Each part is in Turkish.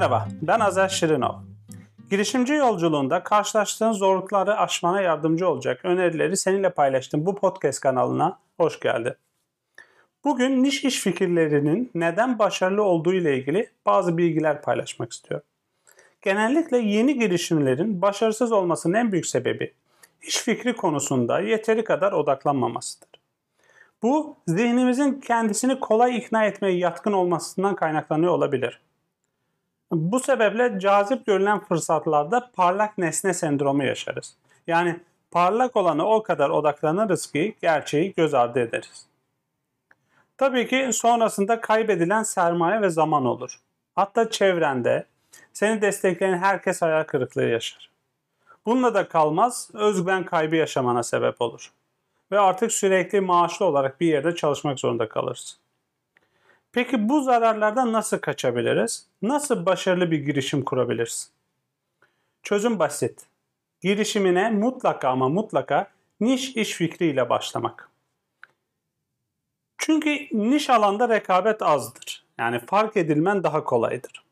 Merhaba, ben Azer Şirinov. Girişimci yolculuğunda karşılaştığın zorlukları aşmana yardımcı olacak önerileri seninle paylaştığım bu podcast kanalına hoş geldin. Bugün niş iş fikirlerinin neden başarılı olduğu ile ilgili bazı bilgiler paylaşmak istiyorum. Genellikle yeni girişimlerin başarısız olmasının en büyük sebebi iş fikri konusunda yeteri kadar odaklanmamasıdır. Bu zihnimizin kendisini kolay ikna etmeye yatkın olmasından kaynaklanıyor olabilir. Bu sebeple cazip görülen fırsatlarda parlak nesne sendromu yaşarız. Yani parlak olana o kadar odaklanırız ki gerçeği göz ardı ederiz. Tabii ki sonrasında kaybedilen sermaye ve zaman olur. Hatta çevrende seni destekleyen herkes hayal kırıklığı yaşar. Bununla da kalmaz, özgüven kaybı yaşamana sebep olur. Ve artık sürekli maaşlı olarak bir yerde çalışmak zorunda kalırsın. Peki bu zararlardan nasıl kaçabiliriz? Nasıl başarılı bir girişim kurabilirsin? Çözüm basit. Girişimine mutlaka ama mutlaka niş iş fikriyle başlamak. Çünkü niş alanda rekabet azdır. Yani fark edilmen daha kolaydır.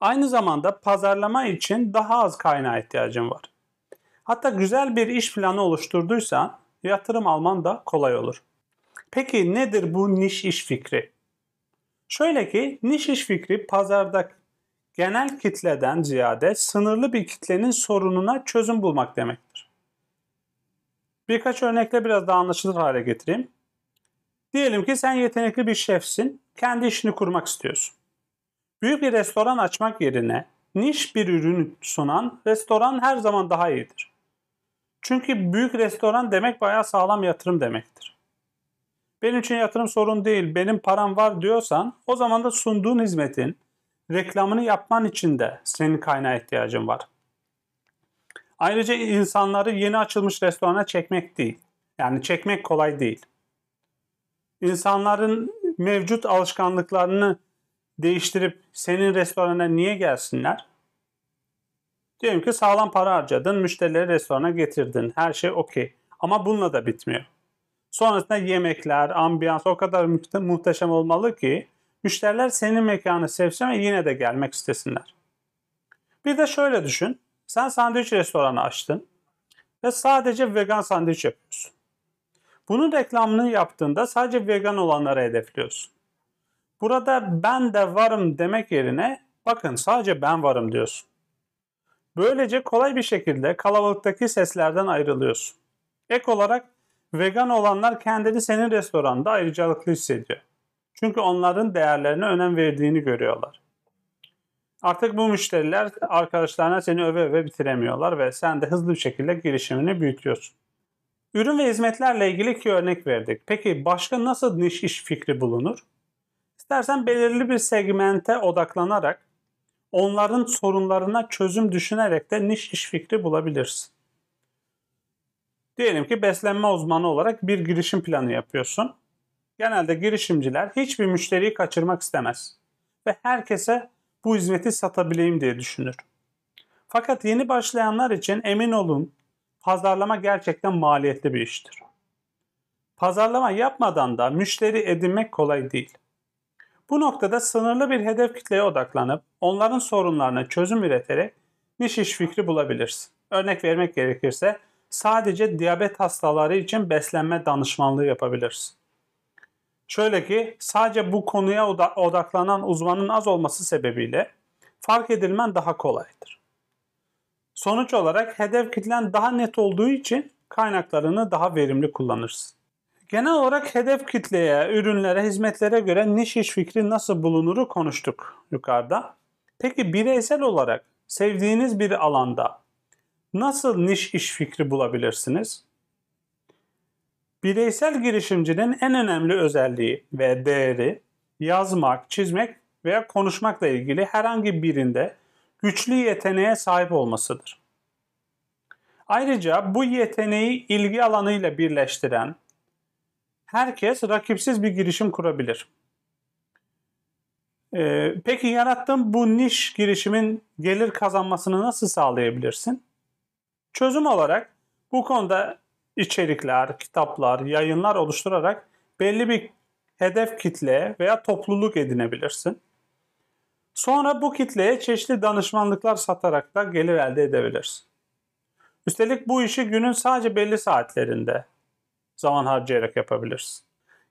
Aynı zamanda pazarlama için daha az kaynağa ihtiyacın var. Hatta güzel bir iş planı oluşturduysan yatırım alman da kolay olur. Peki nedir bu niş iş fikri? Şöyle ki niş iş fikri pazarda genel kitleden ziyade sınırlı bir kitlenin sorununa çözüm bulmak demektir. Birkaç örnekle biraz daha anlaşılır hale getireyim. Diyelim ki sen yetenekli bir şefsin, kendi işini kurmak istiyorsun. Büyük bir restoran açmak yerine niş bir ürün sunan restoran her zaman daha iyidir. Çünkü büyük restoran demek bayağı sağlam yatırım demektir. Benim için yatırım sorun değil, benim param var diyorsan o zaman da sunduğun hizmetin reklamını yapman için de senin kaynağa ihtiyacın var. Ayrıca insanları yeni açılmış restorana çekmek değil. Yani çekmek kolay değil. İnsanların mevcut alışkanlıklarını değiştirip senin restorana niye gelsinler? Diyelim ki sağlam para harcadın, müşterileri restorana getirdin. Her şey okey. Ama bununla da bitmiyor. Sonrasında yemekler, ambiyans o kadar muhteşem olmalı ki müşteriler senin mekanı sevsin ve yine de gelmek istesinler. Bir de şöyle düşün. Sen sandviç restoranı açtın ve sadece vegan sandviç yapıyorsun. Bunun reklamını yaptığında sadece vegan olanları hedefliyorsun. Burada ben de varım demek yerine bakın sadece ben varım diyorsun. Böylece kolay bir şekilde kalabalıktaki seslerden ayrılıyorsun. Ek olarak vegan olanlar kendini senin restoranda ayrıcalıklı hissediyor. Çünkü onların değerlerine önem verdiğini görüyorlar. Artık bu müşteriler arkadaşlarına seni öve öve bitiremiyorlar ve sen de hızlı bir şekilde girişimini büyütüyorsun. Ürün ve hizmetlerle ilgili iki örnek verdik. Peki başka nasıl niş iş fikri bulunur? İstersen belirli bir segmente odaklanarak onların sorunlarına çözüm düşünerek de niş iş fikri bulabilirsin. Diyelim ki beslenme uzmanı olarak bir girişim planı yapıyorsun. Genelde girişimciler hiçbir müşteriyi kaçırmak istemez ve herkese bu hizmeti satabileyim diye düşünür. Fakat yeni başlayanlar için emin olun pazarlama gerçekten maliyetli bir iştir. Pazarlama yapmadan da müşteri edinmek kolay değil. Bu noktada sınırlı bir hedef kitleye odaklanıp onların sorunlarına çözüm üreterek niş iş fikri bulabilirsin. Örnek vermek gerekirse sadece diyabet hastaları için beslenme danışmanlığı yapabilirsin. Şöyle ki sadece bu konuya odaklanan uzmanın az olması sebebiyle fark edilmen daha kolaydır. Sonuç olarak hedef kitlen daha net olduğu için kaynaklarını daha verimli kullanırsın. Genel olarak hedef kitleye, ürünlere, hizmetlere göre niş iş fikri nasıl bulunuru konuştuk yukarıda. Peki bireysel olarak sevdiğiniz bir alanda nasıl niş iş fikri bulabilirsiniz? Bireysel girişimcinin en önemli özelliği ve değeri yazmak, çizmek veya konuşmakla ilgili herhangi birinde güçlü yeteneğe sahip olmasıdır. Ayrıca bu yeteneği ilgi alanıyla birleştiren herkes rakipsiz bir girişim kurabilir. Ee, peki yarattığın bu niş girişimin gelir kazanmasını nasıl sağlayabilirsin? Çözüm olarak bu konuda içerikler, kitaplar, yayınlar oluşturarak belli bir hedef kitle veya topluluk edinebilirsin. Sonra bu kitleye çeşitli danışmanlıklar satarak da gelir elde edebilirsin. Üstelik bu işi günün sadece belli saatlerinde zaman harcayarak yapabilirsin.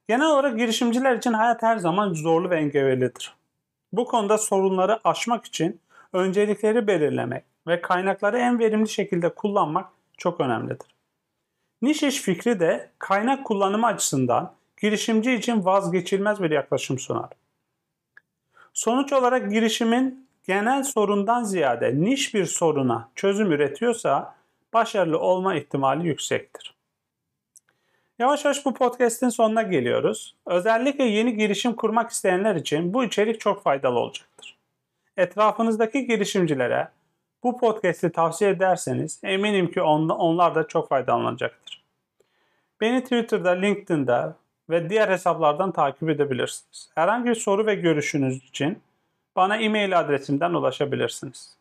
Genel olarak girişimciler için hayat her zaman zorlu ve engebelidir. Bu konuda sorunları aşmak için öncelikleri belirlemek ve kaynakları en verimli şekilde kullanmak çok önemlidir. Niş iş fikri de kaynak kullanımı açısından girişimci için vazgeçilmez bir yaklaşım sunar. Sonuç olarak girişimin genel sorundan ziyade niş bir soruna çözüm üretiyorsa başarılı olma ihtimali yüksektir. Yavaş yavaş bu podcast'in sonuna geliyoruz. Özellikle yeni girişim kurmak isteyenler için bu içerik çok faydalı olacaktır. Etrafınızdaki girişimcilere bu podcast'i tavsiye ederseniz eminim ki onlar da çok faydalanacaktır. Beni Twitter'da, LinkedIn'da ve diğer hesaplardan takip edebilirsiniz. Herhangi bir soru ve görüşünüz için bana e-mail adresimden ulaşabilirsiniz.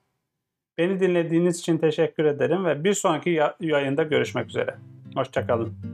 Beni dinlediğiniz için teşekkür ederim ve bir sonraki yayında görüşmek üzere. Hoşçakalın.